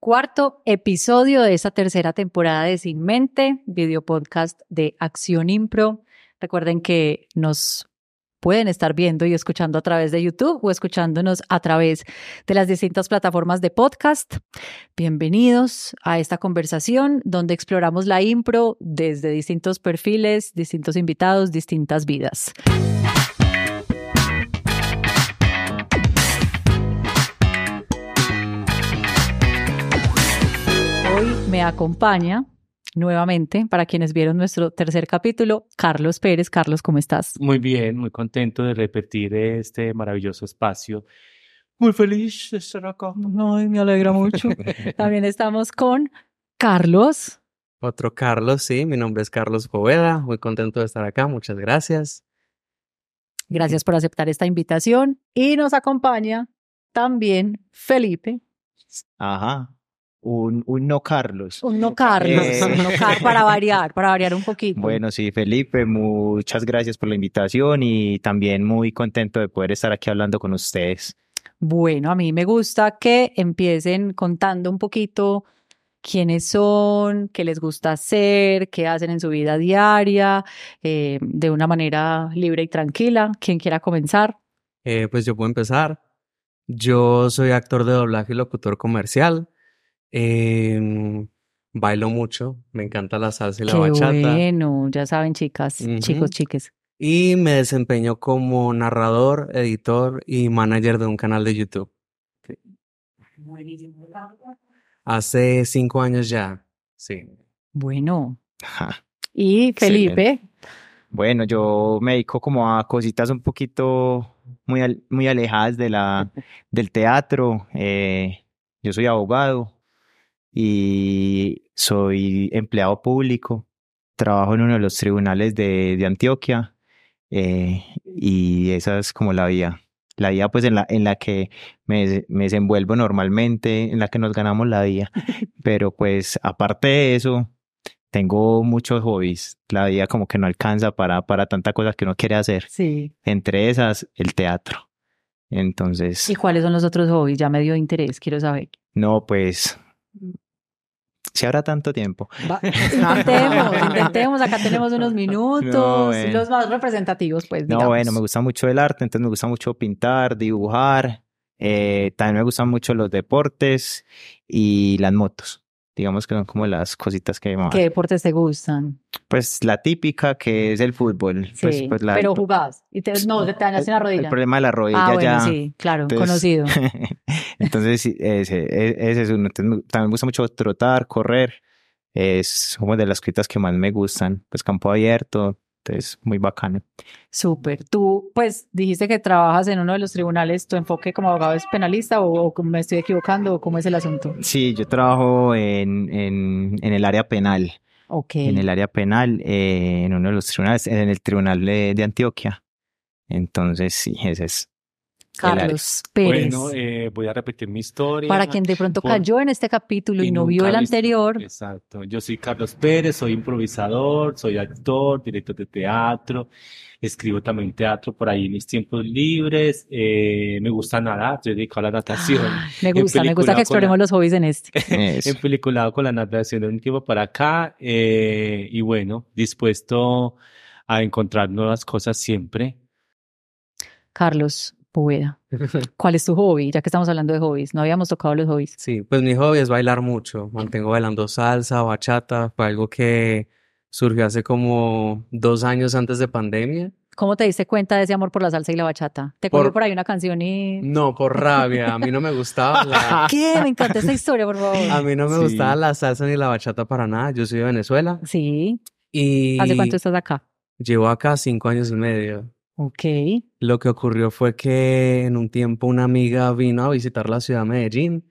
cuarto episodio de esta tercera temporada de Sin Mente, video podcast de Acción Impro. Recuerden que nos pueden estar viendo y escuchando a través de YouTube o escuchándonos a través de las distintas plataformas de podcast. Bienvenidos a esta conversación donde exploramos la impro desde distintos perfiles, distintos invitados, distintas vidas. Me acompaña nuevamente, para quienes vieron nuestro tercer capítulo, Carlos Pérez. Carlos, ¿cómo estás? Muy bien, muy contento de repetir este maravilloso espacio. Muy feliz de estar acá. Ay, me alegra mucho. También estamos con Carlos. Otro Carlos, sí, mi nombre es Carlos Poveda, muy contento de estar acá, muchas gracias. Gracias por aceptar esta invitación y nos acompaña también Felipe. Ajá, un, un no Carlos. Un no Carlos, Eh. un no Car- para variar, para variar un poquito. Bueno, sí, Felipe, muchas gracias por la invitación y también muy contento de poder estar aquí hablando con ustedes. Bueno, a mí me gusta que empiecen contando un poquito quiénes son, qué les gusta hacer, qué hacen en su vida diaria, eh, de una manera libre y tranquila. Quien quiera comenzar. Eh, pues yo puedo empezar. Yo soy actor de doblaje y locutor comercial. Em, bailo mucho, me encanta la salsa y la Qué bachata. bueno, ya saben, chicas, chicos, chiques. Y me desempeño como narrador, editor y manager de un canal de YouTube. Hace cinco años ya, sí. Bueno, Ajá. y Felipe, Bueno, yo me dedico como a cositas un poquito muy, al- muy alejadas de la, del teatro. Eh, yo soy abogado y soy empleado público. Trabajo en uno de los tribunales de, de Antioquia eh, y esa es como la vida. La vida pues en la, en la que me, me desenvuelvo normalmente, en la que nos ganamos la vida. Pero pues aparte de eso, tengo muchos hobbies. La vida como que no alcanza para, para tanta cosa que uno quiere hacer. sí. Entre esas, el teatro. Entonces, ¿Y cuáles son los otros hobbies? Ya me dio interés, quiero saber. no, pues, si habrá tanto tiempo. Va- intentemos, intentemos, acá tenemos unos minutos, No, bueno. los más representativos, pues, No, bueno, me gusta mucho el arte, entonces me gusta mucho pintar, dibujar. eh, también me gustan mucho los deportes y las motos. Digamos que son como las cositas que más. ¿Qué deportes te gustan? Pues la típica que es el fútbol. Pues, Sí, pues la- pero jugás. Y te, no, te dañas en la el rodilla. problema de la rodilla ah, bueno, ya. sí, claro, Entonces- conocido. Entonces, ese, e- ese es uno. Entonces, también me gusta mucho trotar, correr. Es como de las cositas que más me gustan. Pues campo abierto. Entonces, muy bacano. Súper. Tú, pues, dijiste que trabajas en uno de los tribunales. ¿Tu enfoque como abogado es penalista o, o me estoy equivocando o cómo es el asunto? Sí, yo trabajo en, en, en el área penal. Ok. En el área penal, eh, en uno de los tribunales, en el tribunal de, de Antioquia. Entonces, sí, ese es. Carlos Pérez. Bueno, eh, voy a repetir mi historia. Para quien de pronto por- cayó en este capítulo y, no vio el visto- anterior, Exacto. Yo soy Carlos Pérez, soy improvisador, soy actor, director de teatro, escribo también teatro por ahí en mis tiempos libres. eh, me gusta nadar, estoy dedicado a la natación. Ay, me En gusta, me gusta que la- exploremos los hobbies en este. Eso. Empeliculado con la natación de un tiempo para acá eh, y bueno, dispuesto a encontrar nuevas cosas siempre. Carlos Poveda, ¿cuál es tu hobby? Ya que estamos hablando de hobbies, no habíamos tocado los hobbies. Sí, pues mi hobby es bailar mucho. Mantengo bailando salsa, bachata. Fue algo que surgió hace como dos años antes de pandemia. ¿Cómo te diste cuenta de ese amor por la salsa y la bachata? Te cogió Por- por ahí una canción y... No, por rabia. A mí no me gustaba la, ¿Qué? Me encanta esa historia, por a favor. mí no me Sí. gustaba la salsa ni la bachata para nada. Yo soy de Venezuela Sí. y ¿Hace cuánto estás acá? llevo acá cinco años y medio. Ok. Lo que ocurrió fue que en un tiempo una amiga vino a visitar la ciudad de Medellín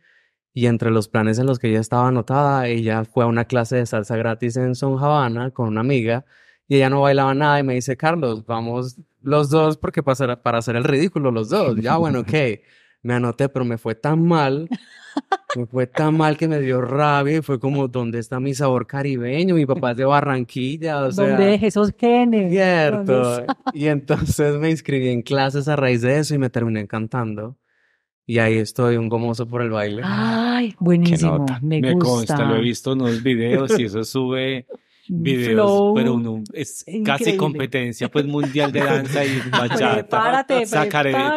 y entre los planes en los que ella estaba anotada, ella fue a una clase de salsa gratis en Son Havana con una amiga y ella no bailaba nada y me dice, Carlos, vamos los dos porque para hacer, para hacer el ridículo los dos. Ya, bueno, ok. Me anoté, pero me fue tan mal, me fue tan mal que me dio rabia y fue como, ¿dónde está mi sabor caribeño? Mi papá es de Barranquilla, o sea... ¿Dónde dejé esos genes? ¿Dónde Cierto. Y entonces me inscribí en clases a raíz de eso y me terminé encantando. Y ahí estoy, un gomoso por el baile. Ay, buenísimo. nota. Me, Me gusta. consta, lo he visto en unos videos y eso sube videos, flow pero uno es casi increíble. competencia pues mundial de danza y bachata. Prepárate,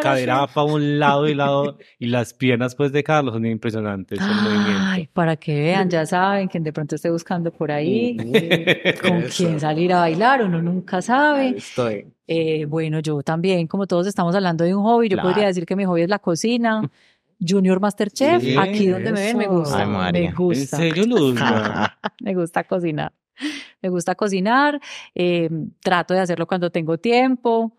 cadera para un lado y lado y las piernas pues de Carlos son impresionantes Ay, para que vean, ya saben, quien de pronto esté buscando por ahí, eh, con quién salir a bailar, uno nunca sabe. estoy. Eh, bueno, yo también, como todos estamos hablando de un hobby, yo Claro. podría decir que mi hobby es la cocina. Junior Masterchef, Sí, aquí donde me ven me eso. gusta, Ay, me María. ¿En gusta, serio, Luzma? me gusta cocinar. Me gusta cocinar, eh, trato de hacerlo cuando tengo tiempo.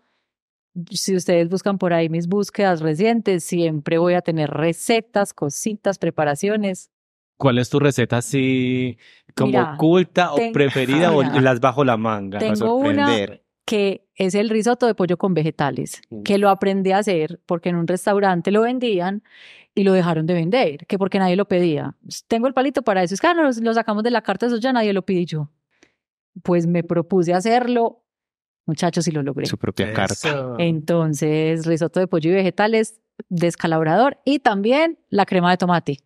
Si ustedes buscan por ahí mis búsquedas recientes, siempre voy a tener recetas, cositas, preparaciones. ¿Cuál es tu receta así como Mira, oculta o ten- preferida o las bajo la manga? Para Tengo una sorprender. que es el risotto de pollo con vegetales, que lo aprendí a hacer porque en un restaurante lo vendían y lo dejaron de vender, que porque nadie lo pedía. Tengo el palito para eso, es que ah, no, lo, lo sacamos de la carta, eso ya nadie lo pide yo. Pues me propuse hacerlo, muchachos, y lo logré. Su propia carta. Entonces, risotto de pollo y vegetales, descalabrador y también la crema de tomate.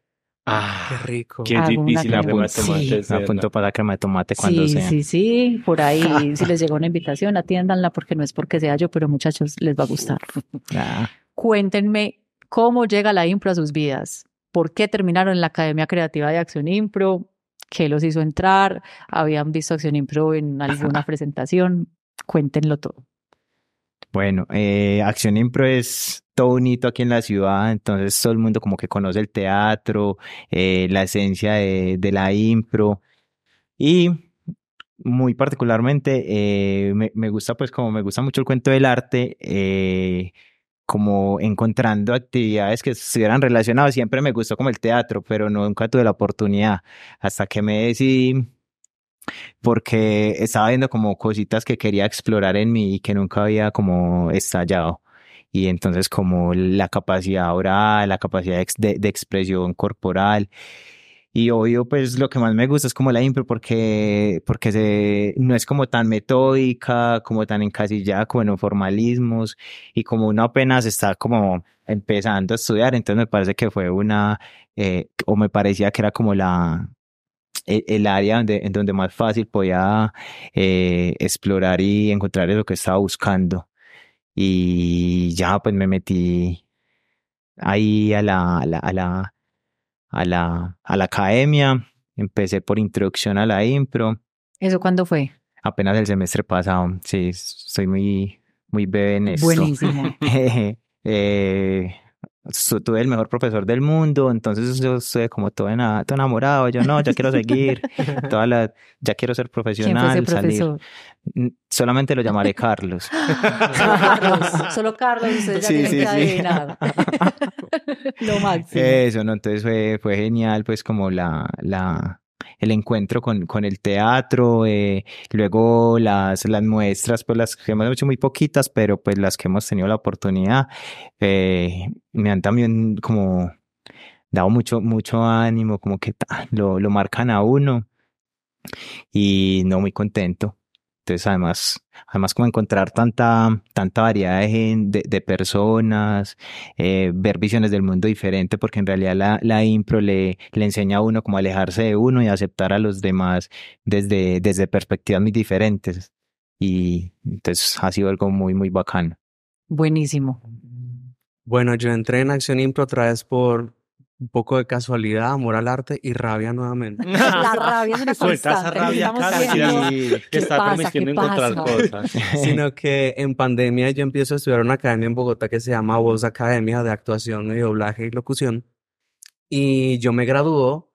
Ah, Qué rico. qué Hago difícil la crema. de tomate. Sí. Apunto para la crema de tomate cuando sí, sea. sí, sí, por ahí, si les llega una invitación, atiéndanla porque no es porque sea yo, pero muchachos, les va a gustar. Ah, Cuéntenme cómo llega la impro a sus vidas. ¿Por qué terminaron en la Academia Creativa de Acción Impro? ¿Qué los hizo entrar? ¿Habían visto Acción Impro en alguna presentación? Cuéntenlo todo. Bueno, eh, Acción Impro es todo un hito aquí en la ciudad, entonces todo el mundo como que conoce el teatro, eh, la esencia de, la impro. Y muy particularmente eh, me, me gusta pues como me gusta mucho el cuento del arte, eh, como encontrando actividades que estuvieran relacionadas, siempre me gustó como el teatro, pero nunca tuve la oportunidad. Hasta que me decidí porque estaba viendo como cositas que quería explorar en mí y que nunca había como estallado. Y entonces como la capacidad oral, la capacidad de, de- expresión corporal. Y obvio, pues lo que más me gusta es como la impro porque, porque se, no es como tan metódica, como tan encasillada como en formalismos y como uno apenas está como empezando a estudiar, entonces me parece que fue una, eh, o me parecía que era como la, el, el área donde, en donde más fácil podía eh, explorar y encontrar lo que estaba buscando. Y ya pues me metí ahí a la, a la, a la, a la, a la academia. Empecé por introducción a la impro, ¿Eso cuándo fue? apenas el semestre pasado. Sí, soy muy, muy bebé en esto. Buenísimo. eh, tuve el mejor profesor del mundo, entonces yo estoy como todo, ena- todo enamorado, yo no, ya quiero seguir, toda la, ya quiero ser ¿Quién fue ese profesional, salir. Solamente lo llamaré Carlos. Solo Carlos, solo Carlos, ustedes ya Sí, tienen sí, que sí. Lo máximo. Eso, ¿no? Entonces fue, fue genial, pues como la, la, el encuentro con, con el teatro, eh, luego las, las muestras, pues las que hemos hecho muy poquitas, pero pues las que hemos tenido la oportunidad, eh, me han también como dado mucho, mucho ánimo, como que lo, lo marcan a uno y no muy contento. Entonces, además, además como encontrar tanta, tanta variedad de, de, de personas, eh, ver visiones del mundo diferente, porque en realidad la, la impro le, le enseña a uno como alejarse de uno y aceptar a los demás desde, desde perspectivas muy diferentes. Y entonces ha sido algo muy, muy bacano. Buenísimo. Bueno, yo entré en Acción Impro otra vez por un poco de casualidad, amor al arte y rabia nuevamente. La rabia es una Suelta esa constante. rabia, ¿Qué que está pasa? permitiendo ¿Qué encontrar cosas. sino que en pandemia yo empiezo a estudiar una academia en Bogotá que se llama Voz Academia de Actuación y Doblaje y Locución. Y yo me graduó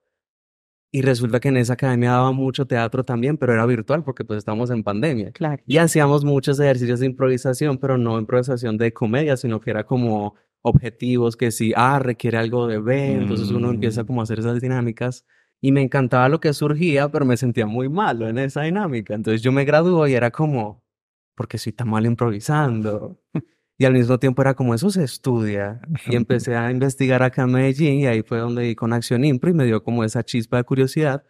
y resulta que en esa academia daba mucho teatro también, pero era virtual porque pues estamos en pandemia. Claro. Y hacíamos muchos ejercicios de improvisación, pero no improvisación de comedia, sino que era como objetivos que si A requiere algo de B, entonces uno empieza Mm. como a hacer esas dinámicas. Y me encantaba lo que surgía, pero me sentía muy malo en esa dinámica. Entonces yo me graduó y era como, porque soy tan mal improvisando? Y al mismo tiempo era como, eso se estudia. Y empecé a investigar acá en Medellín y ahí fue donde di con Acción Impro y me dio como esa chispa de curiosidad.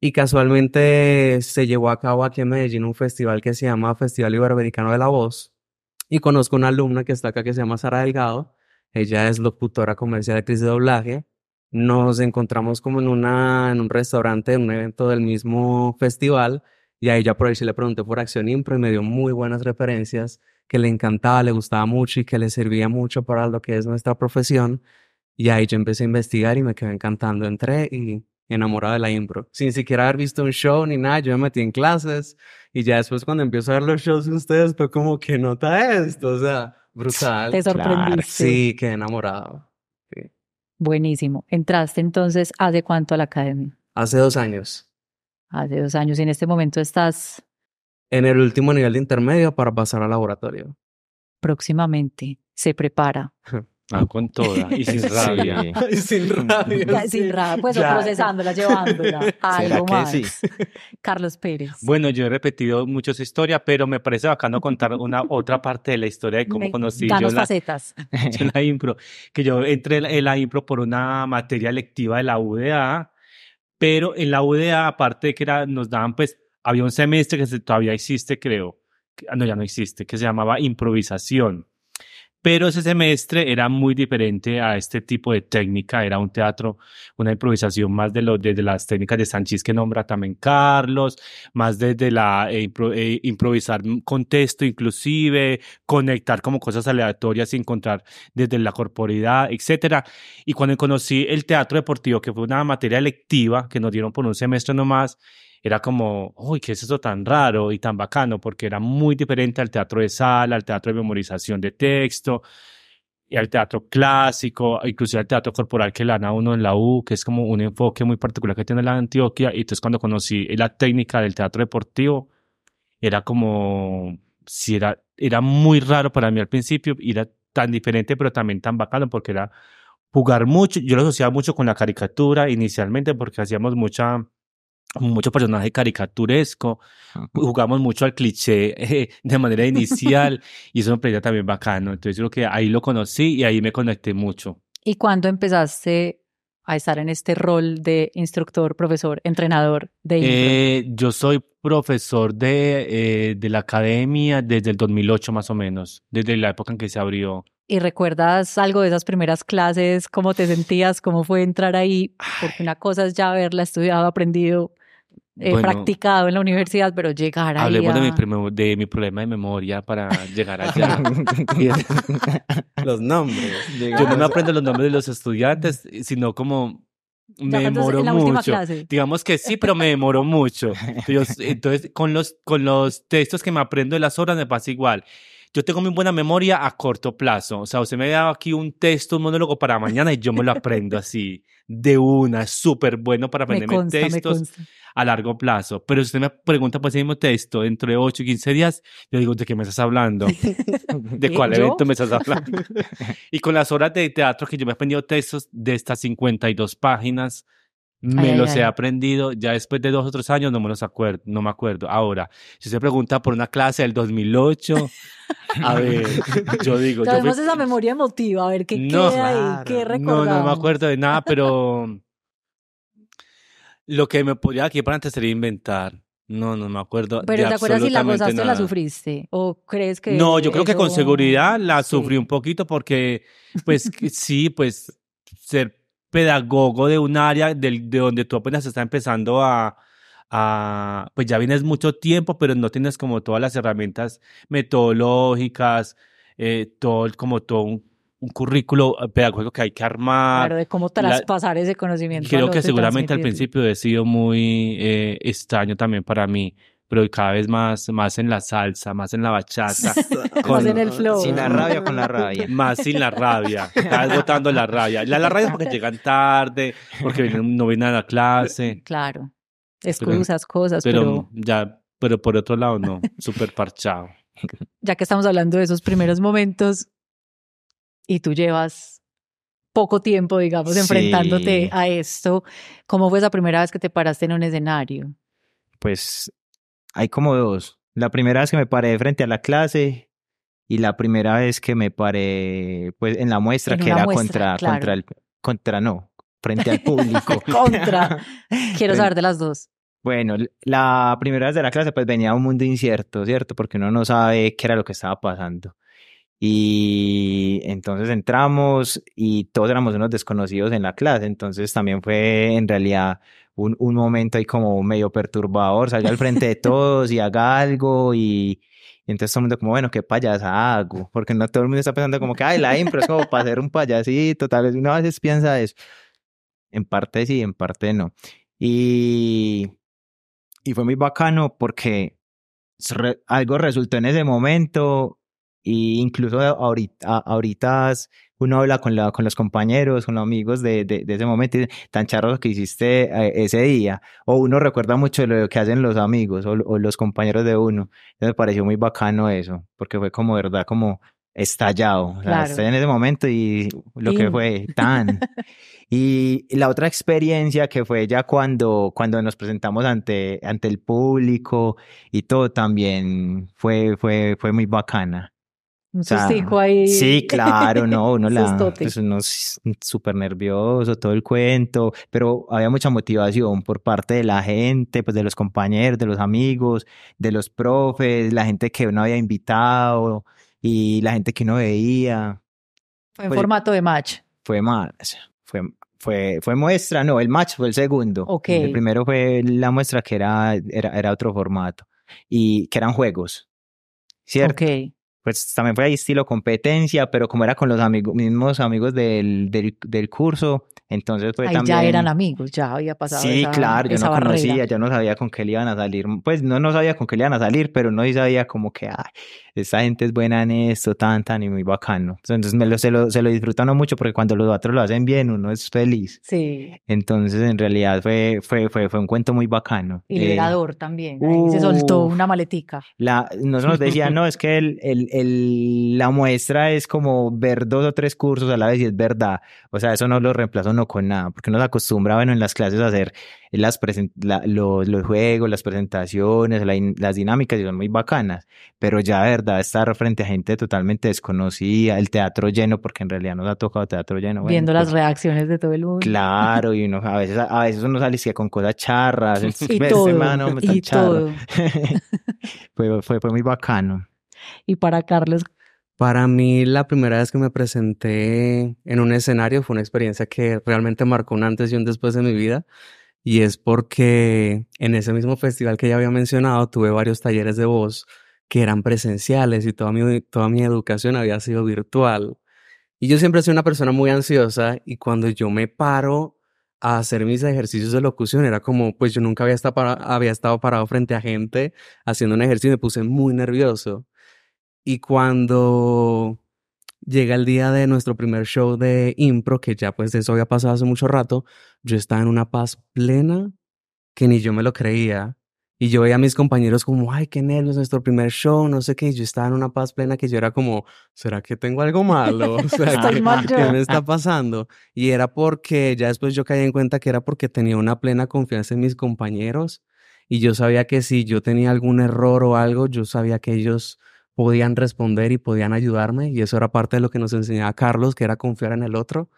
Y casualmente se llevó a cabo aquí en Medellín un festival que se llama Festival Iberoamericano de la Voz. Y conozco una alumna que está acá que se llama Sara Delgado. Ella es locutora comercial actriz de doblaje. Nos encontramos como en una, en un restaurante, en un evento del mismo festival, y a ella por ahí se le pregunté por Acción Impro y me dio muy buenas referencias, que le encantaba, le gustaba mucho y que le servía mucho para lo que es nuestra profesión. Y ahí yo empecé a investigar y me quedé encantando. Entré y enamorado de la impro. Sin siquiera haber visto un show ni nada, yo me metí en clases y ya después cuando empiezo a ver los shows de ustedes fue como que nota esto, o sea, brutal. Te sorprendiste. Claro, Sí, quedé enamorado. Sí. Buenísimo. Entraste entonces, ¿hace cuánto a la academia? Hace dos años, Hace dos años. Y en este momento estás en el último nivel de intermedio para pasar al laboratorio. próximamente. Se prepara. Ah, con toda y sin Sí. rabia. Y sin rabia. Sin rabia, pues Ya. procesándola, llevándola. a ¿Será Algo que más. sí? Carlos Pérez. Bueno, yo he repetido mucho esa historia, pero me parece bacano contar una otra parte de la historia de cómo Me- conocí yo la, facetas. yo la impro. Que yo entré en la impro por una materia lectiva de la UDA, pero en la UDA, aparte de que era, nos daban, pues, había un semestre que se- todavía existe, creo. que- ah, No, ya no existe, que se llamaba improvisación. Pero ese semestre era muy diferente a este tipo de técnica, era un teatro, una improvisación más de, lo, de, de las técnicas de Sanchís que nombra también Carlos, más desde la eh, impro- eh, improvisar contexto inclusive, conectar como cosas aleatorias y encontrar desde la corporidad, etcétera. Y cuando conocí el teatro deportivo, que fue una materia electiva que nos dieron por un semestre nomás, era como, uy, ¿qué es eso tan raro y tan bacano? Porque era muy diferente al teatro de sala, al teatro de memorización de texto, y al teatro clásico, inclusive al teatro corporal que le dan a uno en la U, que es como un enfoque muy particular que tiene la Antioquia. Y entonces cuando conocí la técnica del teatro deportivo, era como, si era, era muy raro para mí al principio, y era tan diferente, pero también tan bacano, porque era jugar mucho, yo lo asociaba mucho con la caricatura inicialmente, porque hacíamos mucha mucho personaje caricaturesco, jugamos mucho al cliché eh, de manera inicial y eso me parecía también bacano. Entonces creo que ahí lo conocí y ahí me conecté mucho. ¿Y cuándo empezaste a estar en este rol de instructor, profesor, entrenador de impro? Eh, yo soy profesor de, eh, de la academia desde el 2008 más o menos, desde la época en que se abrió. ¿Y recuerdas algo de esas primeras clases? ¿Cómo te sentías? ¿Cómo fue entrar ahí? Porque una cosa es ya haberla estudiado, aprendido, eh, Bueno, practicado en la universidad, pero llegar ahí Hablemos de, mi a- de mi problema de memoria para llegar allá. Los nombres. Yo no me aprendo los nombres de los estudiantes, sino como me demoro en la última mucho. clase. Digamos que sí, pero me demoro mucho. Entonces, entonces, con los, con los textos que me aprendo de las obras me pasa igual. Yo tengo muy buena memoria a corto plazo. O sea, usted me da aquí un texto, un monólogo para mañana y yo me lo aprendo así, de una. Súper bueno para Me aprenderme consta, textos a largo plazo. Pero si usted me pregunta por ese mismo texto dentro de 8 o 15 días, yo digo, ¿de qué me estás hablando? ¿De cuál ¿Yo? evento me estás hablando? y con las horas de teatro que yo me he aprendido textos de estas 52 páginas, me Ay, los ay, he ay. aprendido. Ya después de dos o tres años no me los acuerdo, no me acuerdo. Ahora, si usted pregunta por una clase del 2008, a ver, yo digo, Tenemos esa memoria emotiva, a ver qué No, queda ahí, claro. qué no, recordamos. no me acuerdo de nada, pero lo que me podría aquí para antes sería inventar. No, no me acuerdo. Pero de ¿te acuerdas si la gozaste o la sufriste? ¿O crees que No, yo creo que con seguridad la sí. sufrí un poquito porque, pues sí, pues ser pedagogo de un área del, de donde tú apenas estás empezando a, a, pues ya vienes mucho tiempo, pero no tienes como todas las herramientas metodológicas, eh, todo, como todo un, un currículo pedagógico que hay que armar. Claro, de cómo la- traspasar ese conocimiento. Creo que seguramente al principio he sido muy eh, extraño también para mí, pero cada vez más, más en la salsa, más en la bachata, Más con- en el flow. Sin la rabia con la rabia. más sin la rabia, cada vez botando la rabia. La, la rabia es porque llegan tarde, porque no vienen a la clase, Claro. Excusas, cosas, pero, pero ya, pero por otro lado no, súper parchado. ya que estamos hablando de esos primeros momentos y tú llevas poco tiempo, digamos, Sí. enfrentándote a esto, ¿cómo fue esa primera vez que te paraste en un escenario? Pues hay como dos. La primera vez que me paré frente a la clase y la primera vez que me paré pues en la muestra En que era muestra, contra claro. contra el contra no, frente al público. Contra. Quiero Frente- saber de las dos. Bueno, la primera vez de la clase pues venía un mundo incierto, ¿cierto? Porque uno no sabe qué era lo que estaba pasando. Y entonces entramos y todos éramos unos desconocidos en la clase, entonces también fue en realidad un, un momento ahí como medio perturbador, salga al frente de todos y haga algo y, y entonces todo el mundo como, bueno, qué payasa hago, porque no todo el mundo está pensando como que, ay, la impro es como para ser un payasito, tal vez uno a veces piensa eso. En parte sí, en parte no. Y, y fue muy bacano porque re- algo resultó en ese momento y incluso ahorita, ahorita uno habla con, la, con los compañeros, con los amigos de, de, de ese momento, tan charro que hiciste eh, ese día, o uno recuerda mucho lo que hacen los amigos o, o los compañeros de uno. Entonces me pareció muy bacano eso, porque fue como verdad, como estallado, o sea, Claro. estallé en ese momento y lo que fue tan. Y la otra experiencia que fue ya cuando, cuando nos presentamos ante, ante el público y todo también fue, fue, fue muy bacana. Un O sea, sustico ahí. Sí, claro, no, uno la, pues uno es súper nervioso, todo el cuento, pero había mucha motivación por parte de la gente, pues de los compañeros, de los amigos, de los profes, la gente que uno había invitado y la gente que uno veía. Fue en Pues- formato de match. Fue más, fue, fue, fue muestra, no, el match fue el segundo. Ok. El primero fue la muestra que era, era, era otro formato y que eran juegos, ¿cierto? Ok. Pues también fue ahí estilo competencia, pero como era con los amigos, mismos amigos del, del, del curso, entonces fue Ahí también... ya eran amigos, ya había pasado Sí, esa, claro, yo esa no barrera. conocía, yo no sabía con qué le iban a salir, pues no, no sabía con qué le iban a salir, pero no sabía como que, ay, esta gente es buena en esto, tan, tan, y muy bacano. Entonces me lo, se, lo, se lo disfrutan mucho porque cuando los otros lo hacen bien, uno es feliz. Sí, Entonces, en realidad fue, fue, fue, fue un cuento muy bacano. y Eh, liberador también. Ahí se soltó una maletica. la, nos nos decían, no, es que el, el, el- la muestra es como ver dos o tres cursos a la vez y es verdad. O sea, eso no lo reemplazo no con nada, porque nos acostumbra, bueno, en las clases a hacer las la- los, los juegos, las presentaciones, la in- las dinámicas y son muy bacanas. Pero ya, de verdad, estar frente a gente totalmente desconocida, el teatro lleno, porque en realidad nos ha tocado teatro lleno. bueno, viendo pues, las reacciones de todo el mundo. Claro, y uno a veces, a veces uno sale con cosas charras, Y todo, tan y todo. fue, fue, fue muy bacano. Y para Carlos, Para mí, la primera vez que me presenté en un escenario fue una experiencia que realmente marcó un antes y un después de mi vida. Y es porque en ese mismo festival que ya había mencionado, tuve varios talleres de voz que eran presenciales y toda mi, toda mi educación había sido virtual. Y yo siempre soy una persona muy ansiosa y cuando yo me paro a hacer mis ejercicios de locución era como, pues yo nunca había estado, para- había estado parado frente a gente haciendo un ejercicio y me puse muy nervioso. Y cuando llega el día de nuestro primer show de impro, que ya pues eso había pasado hace mucho rato, yo estaba en una paz plena que ni yo me lo creía. Y yo veía a mis compañeros como, ay, qué nervios, nuestro primer show, no sé qué. Y yo estaba en una paz plena que yo era como, ¿será que tengo algo malo? O sea, Estoy ¿qué- mal yo. ¿qué me está pasando? Y era porque, ya después yo caí en cuenta que era porque tenía una plena confianza en mis compañeros. Y yo sabía que si yo tenía algún error o algo, yo sabía que ellos podían responder y podían ayudarme. Y eso era parte de lo que nos enseñaba Carlos, que era confiar en el otro.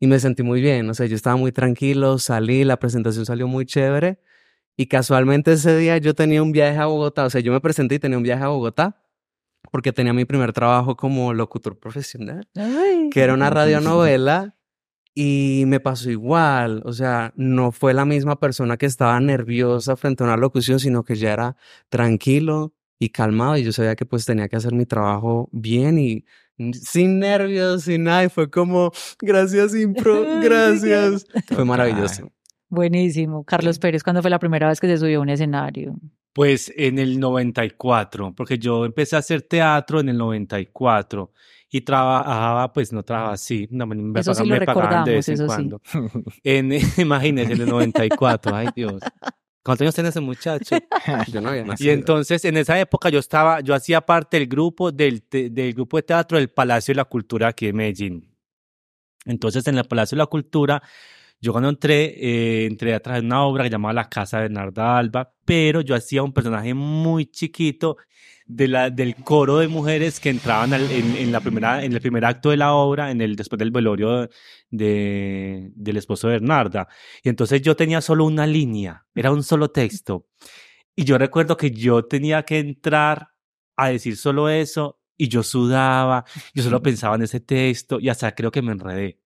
Y me sentí muy bien, o sea, yo estaba muy tranquilo, salí, la presentación salió muy chévere. Y casualmente ese día yo tenía un viaje a Bogotá, o sea, yo me presenté y tenía un viaje a Bogotá porque tenía mi primer trabajo como locutor profesional, ay, que era una radionovela y me pasó igual, o sea, no fue la misma persona que estaba nerviosa frente a una locución, sino que ya era tranquilo y calmado y yo sabía que pues tenía que hacer mi trabajo bien y sin nervios, sin nada, y fue como, gracias impro, gracias. Fue maravilloso. buenísimo. Carlos Pérez, ¿cuándo fue la primera vez que se subió a un escenario? Pues en el 94, porque yo empecé a hacer teatro en el 94 y trabajaba, pues no trabajaba así, no, me, me Eso sí pagaban, lo me pagaban de vez en sí. cuando. En, imagínense, en el 94, ay Dios. ¿Cuántos años tiene ese muchacho? Yo no había Y nacido. entonces en esa época yo estaba, yo hacía parte del grupo del, grupo de teatro del Palacio de la Cultura aquí en Medellín. Entonces en el Palacio de la Cultura, yo cuando entré, eh, entré a través de una obra que llamaba La Casa de Bernarda Alba, pero yo hacía un personaje muy chiquito de la, del coro de mujeres que entraban al- en, en la primera, en el primer acto de la obra, en el, después del velorio de, del esposo de Bernarda. Y entonces yo tenía solo una línea, era un solo texto. Y yo recuerdo que yo tenía que entrar a decir solo eso y yo sudaba, yo solo pensaba en ese texto y hasta creo que me enredé.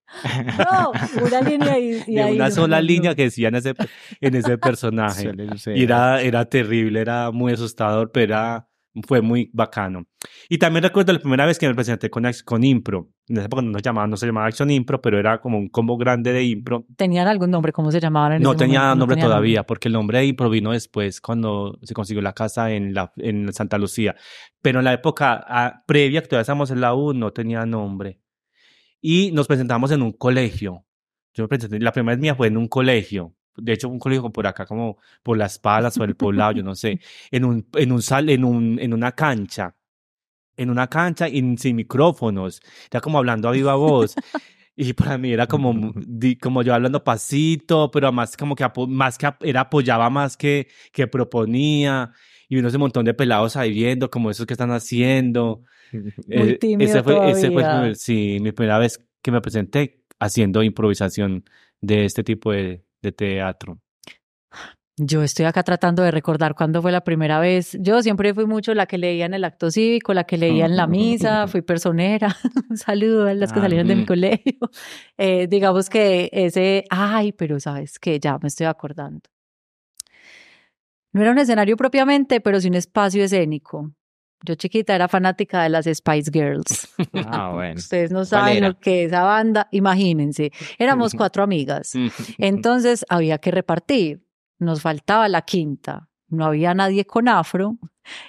No, una línea y, y de ahí una sola no, línea que decía en ese, en ese personaje. Y era, era terrible, era muy asustador, pero era, fue muy bacano. Y también recuerdo la primera vez que me presenté con, Impro. En esa época no, llamaba, no se llamaba Action Impro, pero era como un combo grande de Impro. ¿Tenían algún nombre? ¿Cómo se llamaban en No ese tenía momento? No nombre todavía, porque el nombre de Impro vino después cuando se consiguió la casa en, la, en Santa Lucía. Pero en la época ah, previa, que todavía estábamos en la U, no tenía nombre. Y nos presentamos en un colegio. Yo me presenté, la primera vez mía fue en un colegio. De hecho, un colegio por acá, como por las palas o el poblado, yo no sé. En un, en un sal, en un, en una cancha. En una cancha y sin micrófonos. Era como hablando a viva voz. Y para mí era como, como yo hablando pasito, pero más como que, más que era apoyaba más que, que proponía. Y vino ese montón de pelados ahí viendo como esos que están haciendo. Muy Eh, tímido ese fue, ese fue sí, mi primera vez que me presenté haciendo improvisación de este tipo de, de teatro. Yo estoy acá tratando de recordar cuándo fue la primera vez. Yo siempre fui mucho la que leía en el acto cívico, la que leía en la misa, fui personera. Un saludo a las que Ah, salieron de mi colegio. Eh, digamos que ese, ay, pero sabes que ya me estoy acordando. No era un escenario propiamente, pero sí un espacio escénico. Yo chiquita era fanática de las Spice Girls. Ah, bueno. Ustedes no ¿Cuál saben lo que es esa banda. Imagínense, éramos cuatro amigas. Entonces había que repartir. Nos faltaba la quinta. No había nadie con afro.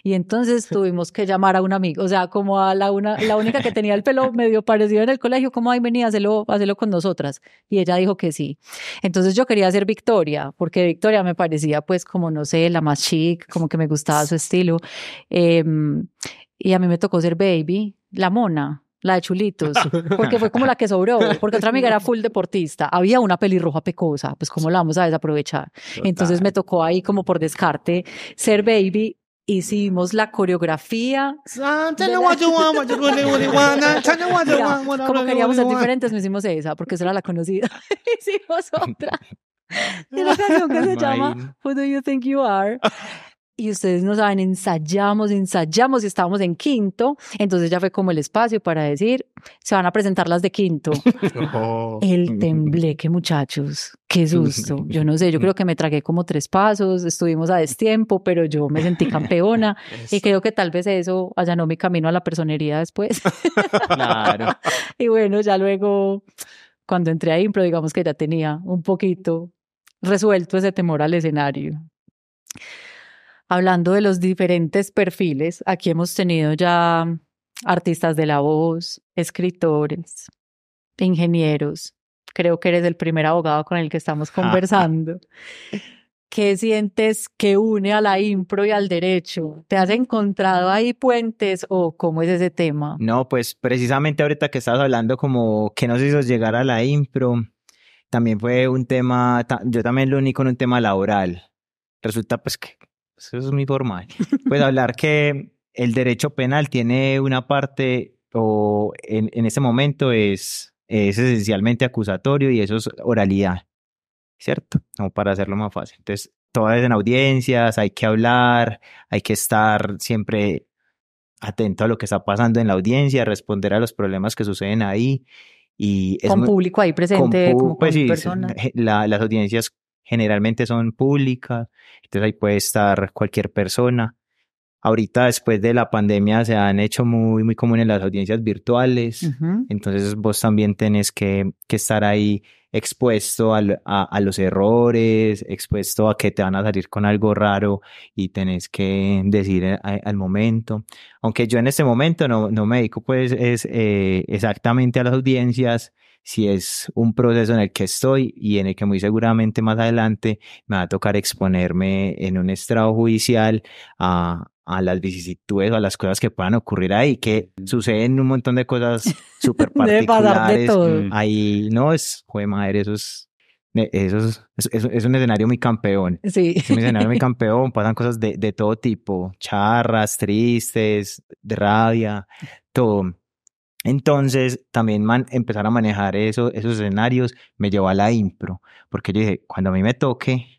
Y entonces tuvimos que llamar a un amigo, o sea, como a la, una, la única que tenía el pelo medio parecido en el colegio, como, ay, venía, hazlo, hazlo con nosotras. Y ella dijo que sí. Entonces yo quería ser Victoria, porque Victoria me parecía, pues, como, no sé, la más chic, como que me gustaba su estilo. Em, y a mí me tocó ser Baby, la mona. La de chulitos, porque fue como la que sobró, porque otra amiga era full deportista. Había una pelirroja pecosa, pues cómo la vamos a desaprovechar. Entonces me tocó ahí como por descarte ser baby. Hicimos la coreografía. Mira, como queríamos ser diferentes, no hicimos esa, porque esa era la conocida. hicimos otra. Y la canción que se llama. Who Do You Think You Are? Y ustedes no saben, ensayamos, ensayamos y estábamos en quinto. Entonces ya fue como el espacio para decir, se van a presentar las de quinto. El tembleque, muchachos. Qué susto. Yo no sé, yo creo que me tragué como tres pasos, estuvimos a destiempo, pero yo me sentí campeona y creo que tal vez eso allanó mi camino a la personería después. Claro. y bueno, ya luego, cuando entré a impro, digamos que ya tenía un poquito resuelto ese temor al escenario. Hablando de los diferentes perfiles, aquí hemos tenido ya artistas de la voz, escritores, ingenieros. Creo que eres el primer abogado con el que estamos conversando. ¿Qué sientes que une a la impro y al derecho? ¿Te has encontrado ahí puentes o cómo es ese tema? No, pues precisamente ahorita que estabas hablando como que nos hizo llegar a la impro, también fue un tema, yo también lo uní con un tema laboral. Resulta pues que eso es muy formal. Pues hablar que el derecho penal tiene una parte o en, en ese momento es, es esencialmente acusatorio y eso es oralidad, ¿cierto? Como para hacerlo más fácil. Entonces, todas en audiencias, hay que hablar, hay que estar siempre atento a lo que está pasando en la audiencia, responder a los problemas que suceden ahí. Y es Con muy- público ahí presente, pu- como con pues sí, personas. se- la- las audiencias generalmente son públicas, entonces ahí puede estar cualquier persona. Ahorita, después de la pandemia, se han hecho muy, muy comunes las audiencias virtuales. Ujú. Entonces vos también tenés que, que estar ahí expuesto al- a, a los errores, expuesto a que te van a salir con algo raro y tenés que decir a- al momento. Aunque yo en este momento no, no me dedico pues es, eh, exactamente a las audiencias, si es un proceso en el que estoy y en el que muy seguramente más adelante me va a tocar exponerme en un estrado judicial a, a las vicisitudes o a las cosas que puedan ocurrir ahí, que suceden un montón de cosas súper de particulares. todo. Mm. Ahí no es, joder madre, eso es, eso es, es, es- es un escenario muy campeón. Sí. Es un escenario muy campeón, pasan cosas de, de todo tipo, charras, tristes, de rabia, todo. Entonces, también empezar a manejar eso, esos escenarios me llevó a la impro, porque yo dije, cuando a mí me toque,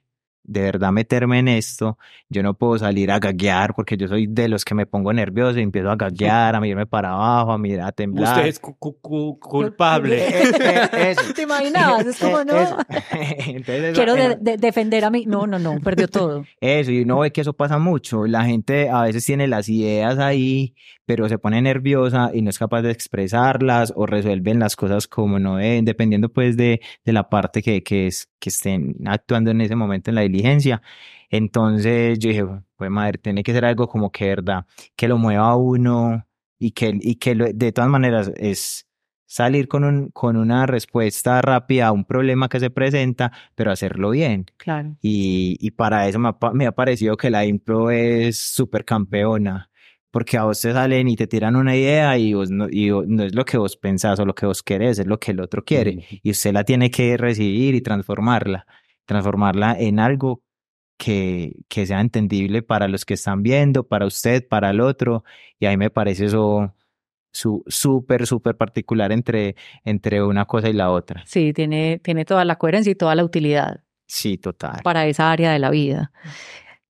de verdad meterme en esto, yo no puedo salir a gaguear porque yo soy de los que me pongo nervioso y empiezo a gaguear, a mirarme para abajo, a mirar, a temblar. Usted es cu- cu- cu- culpable. Eh, eh, eso. ¿Te imaginas? Es como, Eh, no. eso. Entonces, eso- Quiero de- de- defender a mí. No, no, no, perdió todo. Eso, y uno ve que eso pasa mucho. La gente a veces tiene las ideas ahí, pero se pone nerviosa y no es capaz de expresarlas o resuelven las cosas como no deben, dependiendo pues de, de la parte que, que, es, que estén actuando en ese momento en la diligencia. Entonces yo dije, pues madre, tiene que ser algo como que, verdad, que lo mueva a uno y que, y que lo- de todas maneras es salir con, un, con una respuesta rápida a un problema que se presenta, pero hacerlo bien. Claro. Y, y para eso me ha, me ha parecido que la impro es súper campeona. Porque a vos te salen y te tiran una idea y, vos no, y vos- no es lo que vos pensás o lo que vos querés, es lo que el otro quiere. Y usted la tiene que recibir y transformarla. Transformarla en algo que, que sea entendible para los que están viendo, para usted, para el otro. Y ahí me parece eso su- súper, súper particular entre, entre una cosa y la otra. Sí, tiene, tiene toda la coherencia y toda la utilidad Sí, total. para esa área de la vida.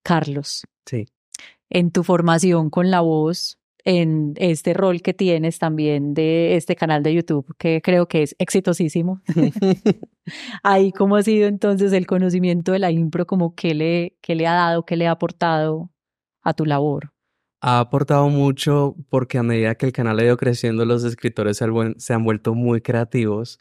Carlos, Sí. en tu formación con la voz, en este rol que tienes también de este canal de YouTube, que creo que es exitosísimo. Ahí, ¿cómo ha sido entonces el conocimiento de la impro? Como qué le, qué le ha dado, qué le ha aportado a tu labor? Ha aportado mucho porque a medida que el canal ha ido creciendo, los escritores se han, vuel- se han vuelto muy creativos.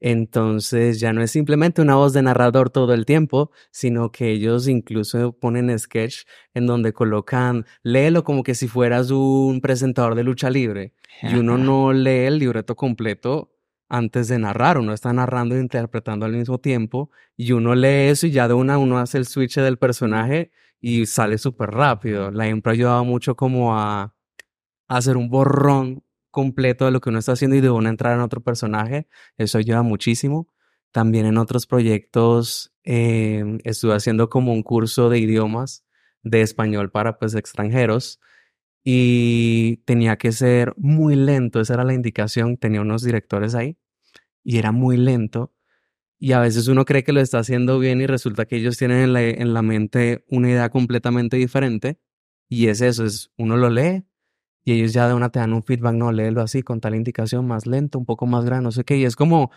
Entonces ya no es simplemente una voz de narrador todo el tiempo, sino que ellos incluso ponen sketch en donde colocan, léelo como que si fueras un presentador de lucha libre. Y uno no lee el libreto completo antes de narrar, uno está narrando e interpretando al mismo tiempo y uno lee eso y ya de una uno hace el switch del personaje y sale súper rápido. La impro ha ayudado mucho como a hacer un borrón completo de lo que uno está haciendo y de una entrar en otro personaje. Eso ayuda muchísimo. También en otros proyectos eh, estuve haciendo como un curso de idiomas de español para pues extranjeros y tenía que ser muy lento, esa era la indicación, tenía unos directores ahí y era muy lento y a veces uno cree que lo está haciendo bien y resulta que ellos tienen en la, en la mente una idea completamente diferente y es eso, es uno lo lee y ellos ya de una te dan un feedback, no, léelo así, con tal indicación, más lento, un poco más grande, no sé qué, y es como,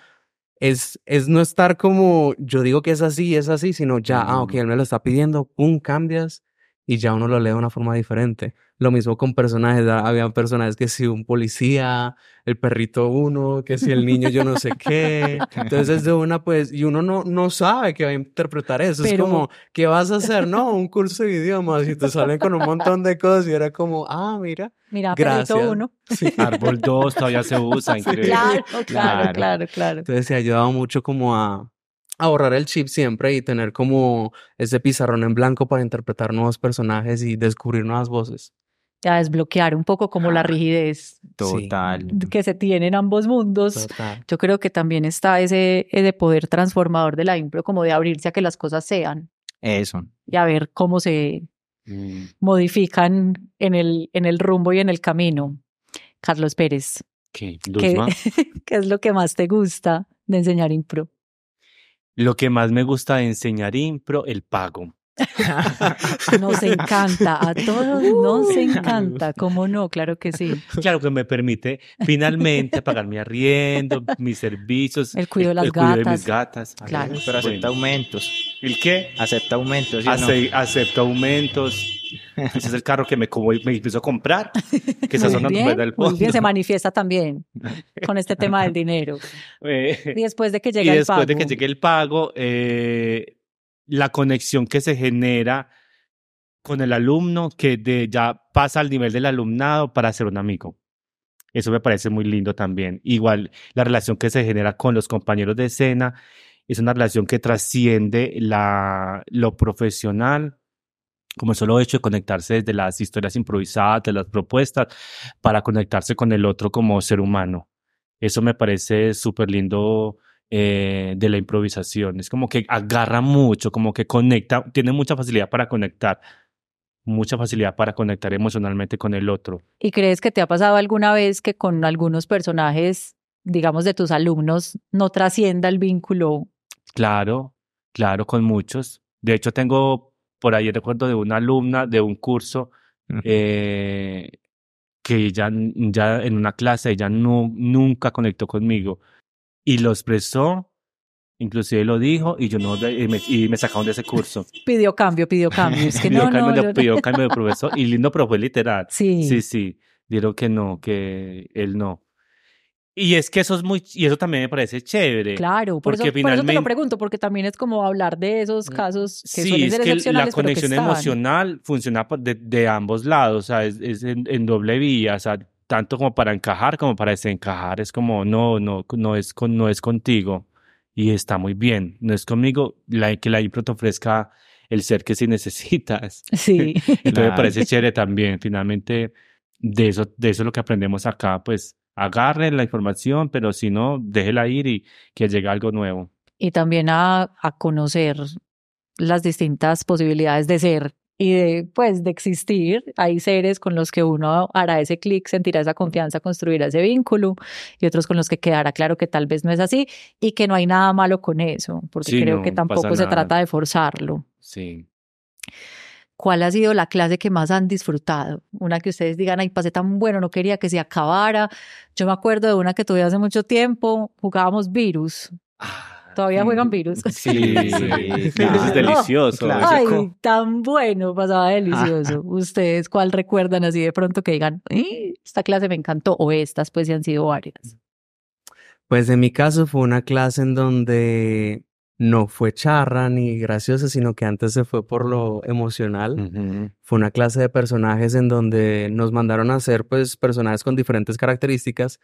es, es no estar como, yo digo que es así, es así, sino ya, ah, ok, él me lo está pidiendo, pum, cambias y ya uno lo lee de una forma diferente. Lo mismo con personajes, había personajes que si un policía, el perrito uno, que si el niño yo no sé qué. Entonces de una pues, y uno no, no sabe que va a interpretar eso. Pero- Es como, ¿qué vas a hacer? No, un curso de idiomas y te salen con un montón de cosas y era como, ah, mira. Mira, Gracias. perrito uno. Árbol 2 todavía se usa, increíble. Claro, claro, Claro. claro, claro. Entonces se ha ayudado mucho como a, a borrar el chip siempre y tener como ese pizarrón en blanco para interpretar nuevos personajes y descubrir nuevas voces. Ya desbloquear un poco como la rigidez Total. que se tiene en ambos mundos. Total. Yo creo que también está ese, ese poder transformador de la impro, como de abrirse a que las cosas sean Eso. y a ver cómo se Mm. modifican en el, en el rumbo y en el camino. Carlos Pérez, ¿Qué? qué es lo que más te gusta de enseñar impro? Lo que más me gusta de enseñar impro, el pago. Nos encanta, a todos nos encanta, ¿cómo no? Claro que sí. Claro que me permite finalmente pagar mi arriendo, mis servicios, El cuidado de las el de gatas. mis gatas. Claro. Pero acepta Bueno. aumentos. ¿El qué? Acepta aumentos. ¿sí o no? Ace- acepto aumentos. Ese es el carro que me, como, me empiezo a comprar. Que esa Muy zona bien, del muy bien, se fondo. manifiesta también con este tema del dinero. Eh, Y después de que después de llegue el pago, eh, la conexión que se genera con el alumno, que de, ya pasa al nivel del alumnado para ser un amigo. Eso me parece muy lindo también. Igual la relación que se genera con los compañeros de escena es una relación que trasciende la, lo profesional, como el solo hecho de conectarse desde las historias improvisadas, de las propuestas, para conectarse con el otro como ser humano. Eso me parece súper lindo eh, de la improvisación. Es como que agarra mucho, como que conecta, tiene mucha facilidad para conectar, mucha facilidad para conectar emocionalmente con el otro. ¿y crees que te ha pasado alguna vez que con algunos personajes, digamos, de tus alumnos, no trascienda el vínculo? Claro, claro, con muchos. De hecho, tengo por ahí recuerdo de una alumna de un curso eh, que ya, ya en una clase ella no, nunca conectó conmigo y lo expresó, inclusive lo dijo y yo no, y me, y me sacaron de ese curso. Pidió cambio, pidió cambio. Es que pidió no, cambio, no. pidió cambio de profesor y lindo, pero fue literal. Sí. Sí, sí, dijeron que no, que él no. Y es que eso es muy, y eso también me parece chévere. Claro, por, eso, Porque por eso te lo finalmente- pregunto, porque también es como hablar de esos casos que Sí, suelen es que la excepcionales, pero que conexión están. emocional funciona de, de ambos lados, o sea, es, es en, en doble vía, o sea, tanto como para encajar como para desencajar, es como, no, no, no es, con, no es contigo y está muy bien, no es conmigo, la, que la impro te ofrezca el ser que sí necesitas. Sí. Entonces me parece chévere también, finalmente, de eso, de eso es lo que aprendemos acá, pues agarre la información, pero si no, déjela ir y que llegue algo nuevo. y también a, a conocer las distintas posibilidades de ser y de, pues, de existir. Hay seres con los que uno hará ese clic, sentirá esa confianza, construirá ese vínculo y otros con los que quedará claro que tal vez no es así y que no hay nada malo con eso, porque Sí, creo no que tampoco se trata de forzarlo. Sí. ¿Cuál ha sido la clase que más han disfrutado? Una que ustedes digan, ay, pasé tan bueno, no quería que se acabara. Yo me acuerdo de una que tuve hace mucho tiempo, jugábamos virus. Todavía juegan virus. Sí, sí. Eso claro. es delicioso. Claro. Ay, tan bueno, pasaba delicioso. ¿Ustedes cuál recuerdan así de pronto que digan, "Ay, esta clase me encantó? O estas, pues, sí han sido varias. Pues en mi caso fue una clase en donde no fue charra ni graciosa, sino que antes se fue por lo emocional. Fue una clase de personajes en donde nos mandaron a hacer pues personajes con diferentes características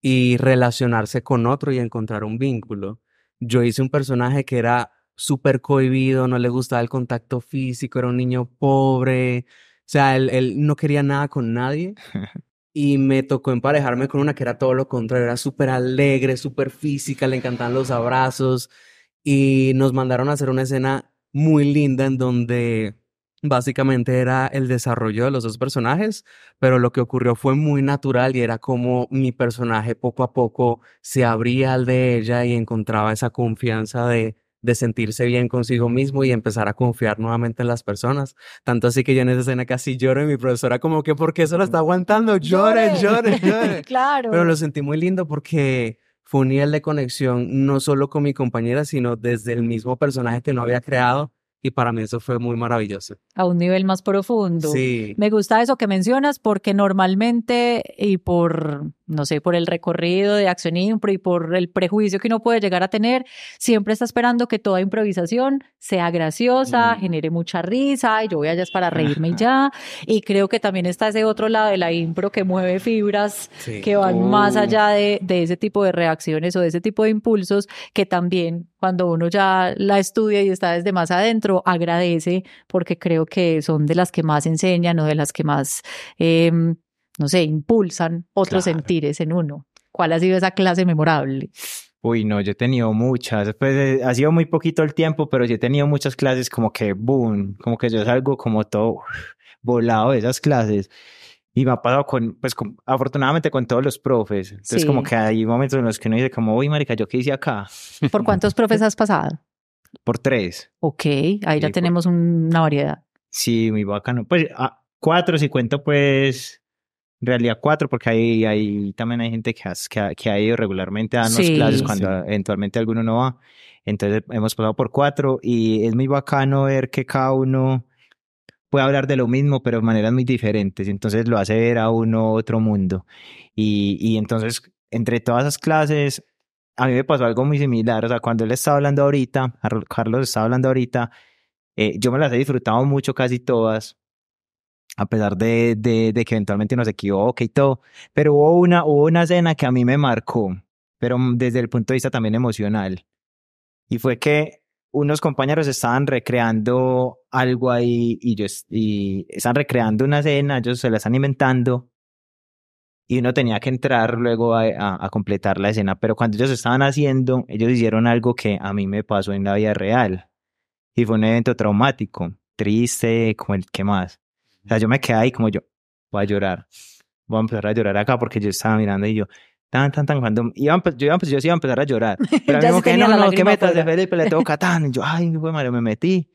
y relacionarse con otro y encontrar un vínculo. Yo hice un personaje que era súper cohibido, no le gustaba el contacto físico, era un niño pobre, o sea, él, él no quería nada con nadie. Y me tocó emparejarme con una que era todo lo contrario, era súper alegre, súper física, le encantaban los abrazos. Y nos mandaron a hacer una escena muy linda en donde básicamente era el desarrollo de los dos personajes, pero lo que ocurrió fue muy natural y era como mi personaje poco a poco se abría al de ella y encontraba esa confianza de, de sentirse bien consigo mismo y empezar a confiar nuevamente en las personas. Tanto así que yo en esa escena casi lloro y mi profesora como que, ¿por qué se lo está aguantando? Llore, llore, llore. claro. Pero lo sentí muy lindo porque fue un nivel de conexión no solo con mi compañera, sino desde el mismo personaje que no había creado. Y para mí eso fue muy maravilloso. A un nivel más profundo. Sí. Me gusta eso que mencionas porque normalmente y por, no sé, por el recorrido de Acción Impro y por el prejuicio que uno puede llegar a tener, siempre está esperando que toda improvisación sea graciosa, Mm. genere mucha risa y yo voy allá es para reírme y ya. Y creo que también está ese otro lado de la impro que mueve fibras Sí. que van más allá de, de ese tipo de reacciones o de ese tipo de impulsos que también cuando uno ya la estudia y está desde más adentro, agradece porque creo que son de las que más enseñan o de las que más, em, no sé, impulsan otros Claro. sentires en uno. ¿Cuál ha sido esa clase memorable? Uy, no, yo he tenido muchas. Pues eh, ha sido muy poquito el tiempo, pero sí he tenido muchas clases como que boom, como que yo salgo como todo volado de esas clases. Y me ha pasado con, pues con- afortunadamente con todos los profes. Entonces Sí. como que hay momentos en los que uno dice como, uy, marica, ¿yo qué hice acá? ¿Por cuántos profes has pasado? Por tres. Ok, ahí ya Sí, por- tenemos una variedad. Sí, muy bacano. Pues a cuatro, si cuento, pues en realidad cuatro, porque ahí, ahí también hay gente que, has- que, ha, que ha ido regularmente a darnos Sí. clases cuando eventualmente alguno no va. Entonces hemos pasado por cuatro y es muy bacano ver que cada uno puede hablar de lo mismo, pero de maneras muy diferentes. Entonces lo hace ver a uno otro mundo. Y, y entonces, entre todas esas clases, a mí me pasó algo muy similar. O sea, cuando él estaba hablando ahorita, Ar- Carlos estaba hablando ahorita, eh, yo me las he disfrutado mucho casi todas, a pesar de, de, de que eventualmente uno se equivoque y todo. Pero hubo una, hubo una escena que a mí me marcó, pero desde el punto de vista también emocional. Y fue que unos compañeros estaban recreando algo ahí y, yo, y están recreando una escena, ellos se la están inventando. Y uno tenía que entrar luego a, a- a completar la escena. Pero cuando ellos estaban haciendo, ellos hicieron algo que a mí me pasó en la vida real. Y fue un evento traumático, triste, como el que más. O sea, yo me quedé ahí como yo, voy a llorar. Voy a empezar a llorar acá porque yo estaba mirando y yo, tan, tan, tan, cuando iba pues, yo, iba a, pues, yo iba a empezar a llorar. Pero a mí que no, no, que metas de Felipe, le toca tan. Y yo, ay, güey, madre, me metí.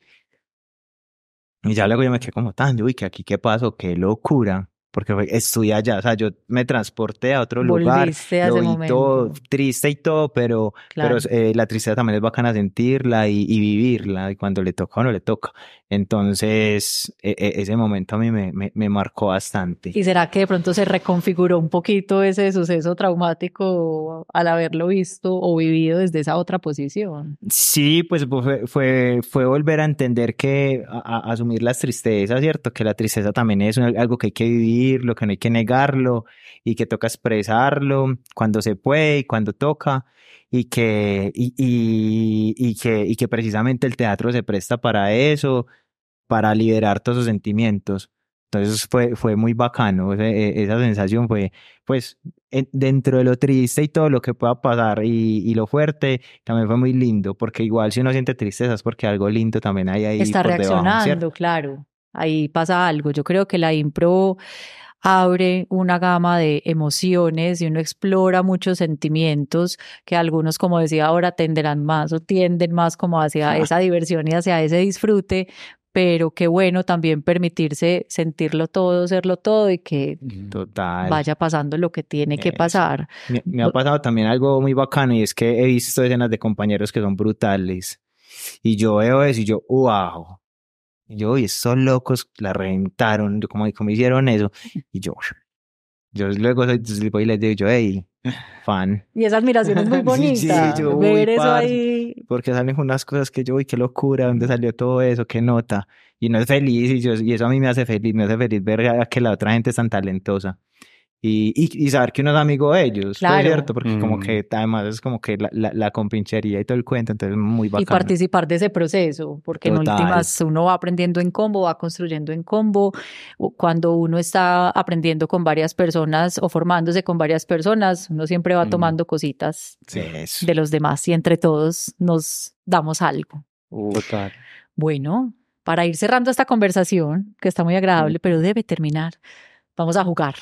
Y ya luego yo me quedé como tan, yo uy, que aquí qué pasó, qué locura. Porque estuve allá, o sea, yo me transporté a otro lugar, Volviste a lo vi todo triste y todo, pero, Claro. pero eh, la tristeza también es bacana sentirla y, y vivirla, y cuando le toca o no le toca. Entonces, e- e- ese momento a mí me, me, me marcó bastante. ¿Y será que de pronto se reconfiguró un poquito ese suceso traumático al haberlo visto o vivido desde esa otra posición? Sí, pues fue, fue, fue volver a entender que a, a- asumir las tristezas, ¿cierto? Que la tristeza también es algo que hay que vivirlo, que no hay que negarlo y que toca expresarlo cuando se puede y cuando toca y que, y, y, y que, y que precisamente el teatro se presta para eso, para liberar todos esos sentimientos. Entonces fue, fue muy bacano, esa sensación fue, pues, en- dentro de lo triste y todo lo que pueda pasar y, y lo fuerte, también fue muy lindo, porque igual si uno siente tristeza es porque algo lindo también hay ahí Está por debajo, reaccionando, ¿cierto? claro. Ahí pasa algo. Yo creo que la impro abre una gama de emociones y uno explora muchos sentimientos que algunos, como decía ahora, tenderán más o tienden más como hacia esa diversión y hacia ese disfrute, pero qué bueno también permitirse sentirlo todo, serlo todo y que Total. vaya pasando lo que tiene que pasar. Me, me ha pasado también algo muy bacano y es que he visto escenas de compañeros que son brutales y yo veo eso y yo, wow. Y yo, uy, esos locos la reventaron, yo, ¿cómo, cómo hicieron eso? Y yo, yo luego soy, y les digo, yo, hey, fan. Y esa admiración es muy Sí, sí, bonita. yo, uy, Ver eso parce. ahí. Porque salen unas cosas que yo, uy, qué locura, ¿dónde salió todo eso? ¿Qué nota? Y uno es feliz y, yo, y eso a mí me hace feliz, me hace feliz ver a- que la otra gente es tan talentosa. Y, y, y saber que uno es amigo de ellos, ¿no Claro. es cierto? Porque como Mm. que además es como que la, la, la compinchería y todo el cuento, entonces es muy y bacano. participar de ese proceso, porque en Total. últimas uno va aprendiendo en combo, va construyendo en combo. Cuando uno está aprendiendo con varias personas o formándose con varias personas, uno siempre va Mm. tomando cositas Eso. de los demás y entre todos nos damos algo. Total. Bueno, para ir cerrando esta conversación, que está muy agradable, pero debe terminar, vamos a jugar.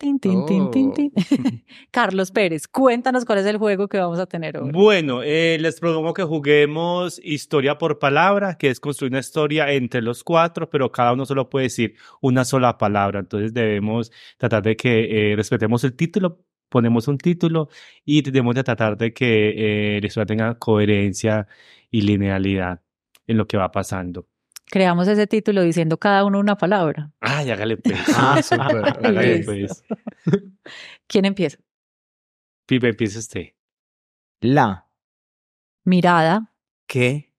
Tin, tin, tin, tin, Oh. tin. Carlos Pérez, cuéntanos cuál es el juego que vamos a tener hoy. Bueno, eh, les propongo que juguemos historia por palabra, que es construir una historia entre los cuatro, pero cada uno solo puede decir una sola palabra. Entonces debemos tratar de que eh, respetemos el título, ponemos un título y debemos de tratar de que eh, la historia tenga coherencia y linealidad en lo que va pasando. Creamos ese título diciendo cada uno una palabra. Ay, hágale pues. Ah, súper. hágale pues. ¿Quién empieza? Pipe, empieza usted. La, Mirada. ¿Qué?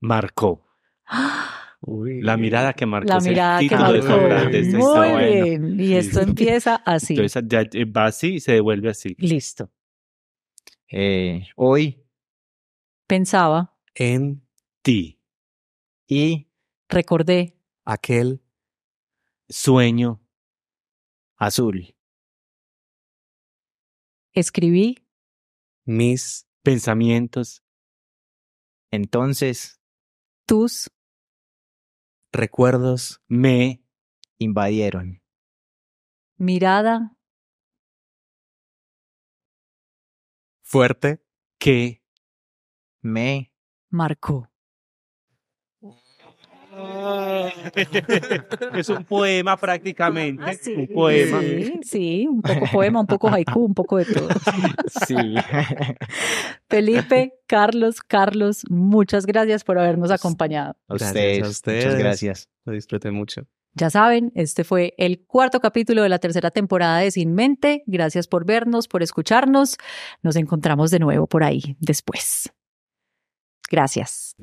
Marcó. Uy. La mirada que marcó. La mirada que título de esta marcó. obra, de esta Muy bien. Y esto empieza así. Entonces ya eh, va así y se devuelve así. Listo. eh, hoy Pensaba, En Ti, y recordé, aquel sueño, azul. escribí, mis pensamientos, Entonces tus, recuerdos me, invadieron. mirada, fuerte que, Me marcó. es un poema prácticamente. Ah, sí. Un poema. Sí, sí, un poco poema, un poco haiku, un poco de todo. sí. Felipe, Carlos, Carlos, muchas gracias por habernos acompañado. A Gracias ustedes, a ustedes. Muchas gracias. lo disfruté mucho. Ya saben, este fue el cuarto capítulo de la tercera temporada de Sin Mente. Gracias por vernos, por escucharnos. Nos encontramos de nuevo por ahí después. Gracias.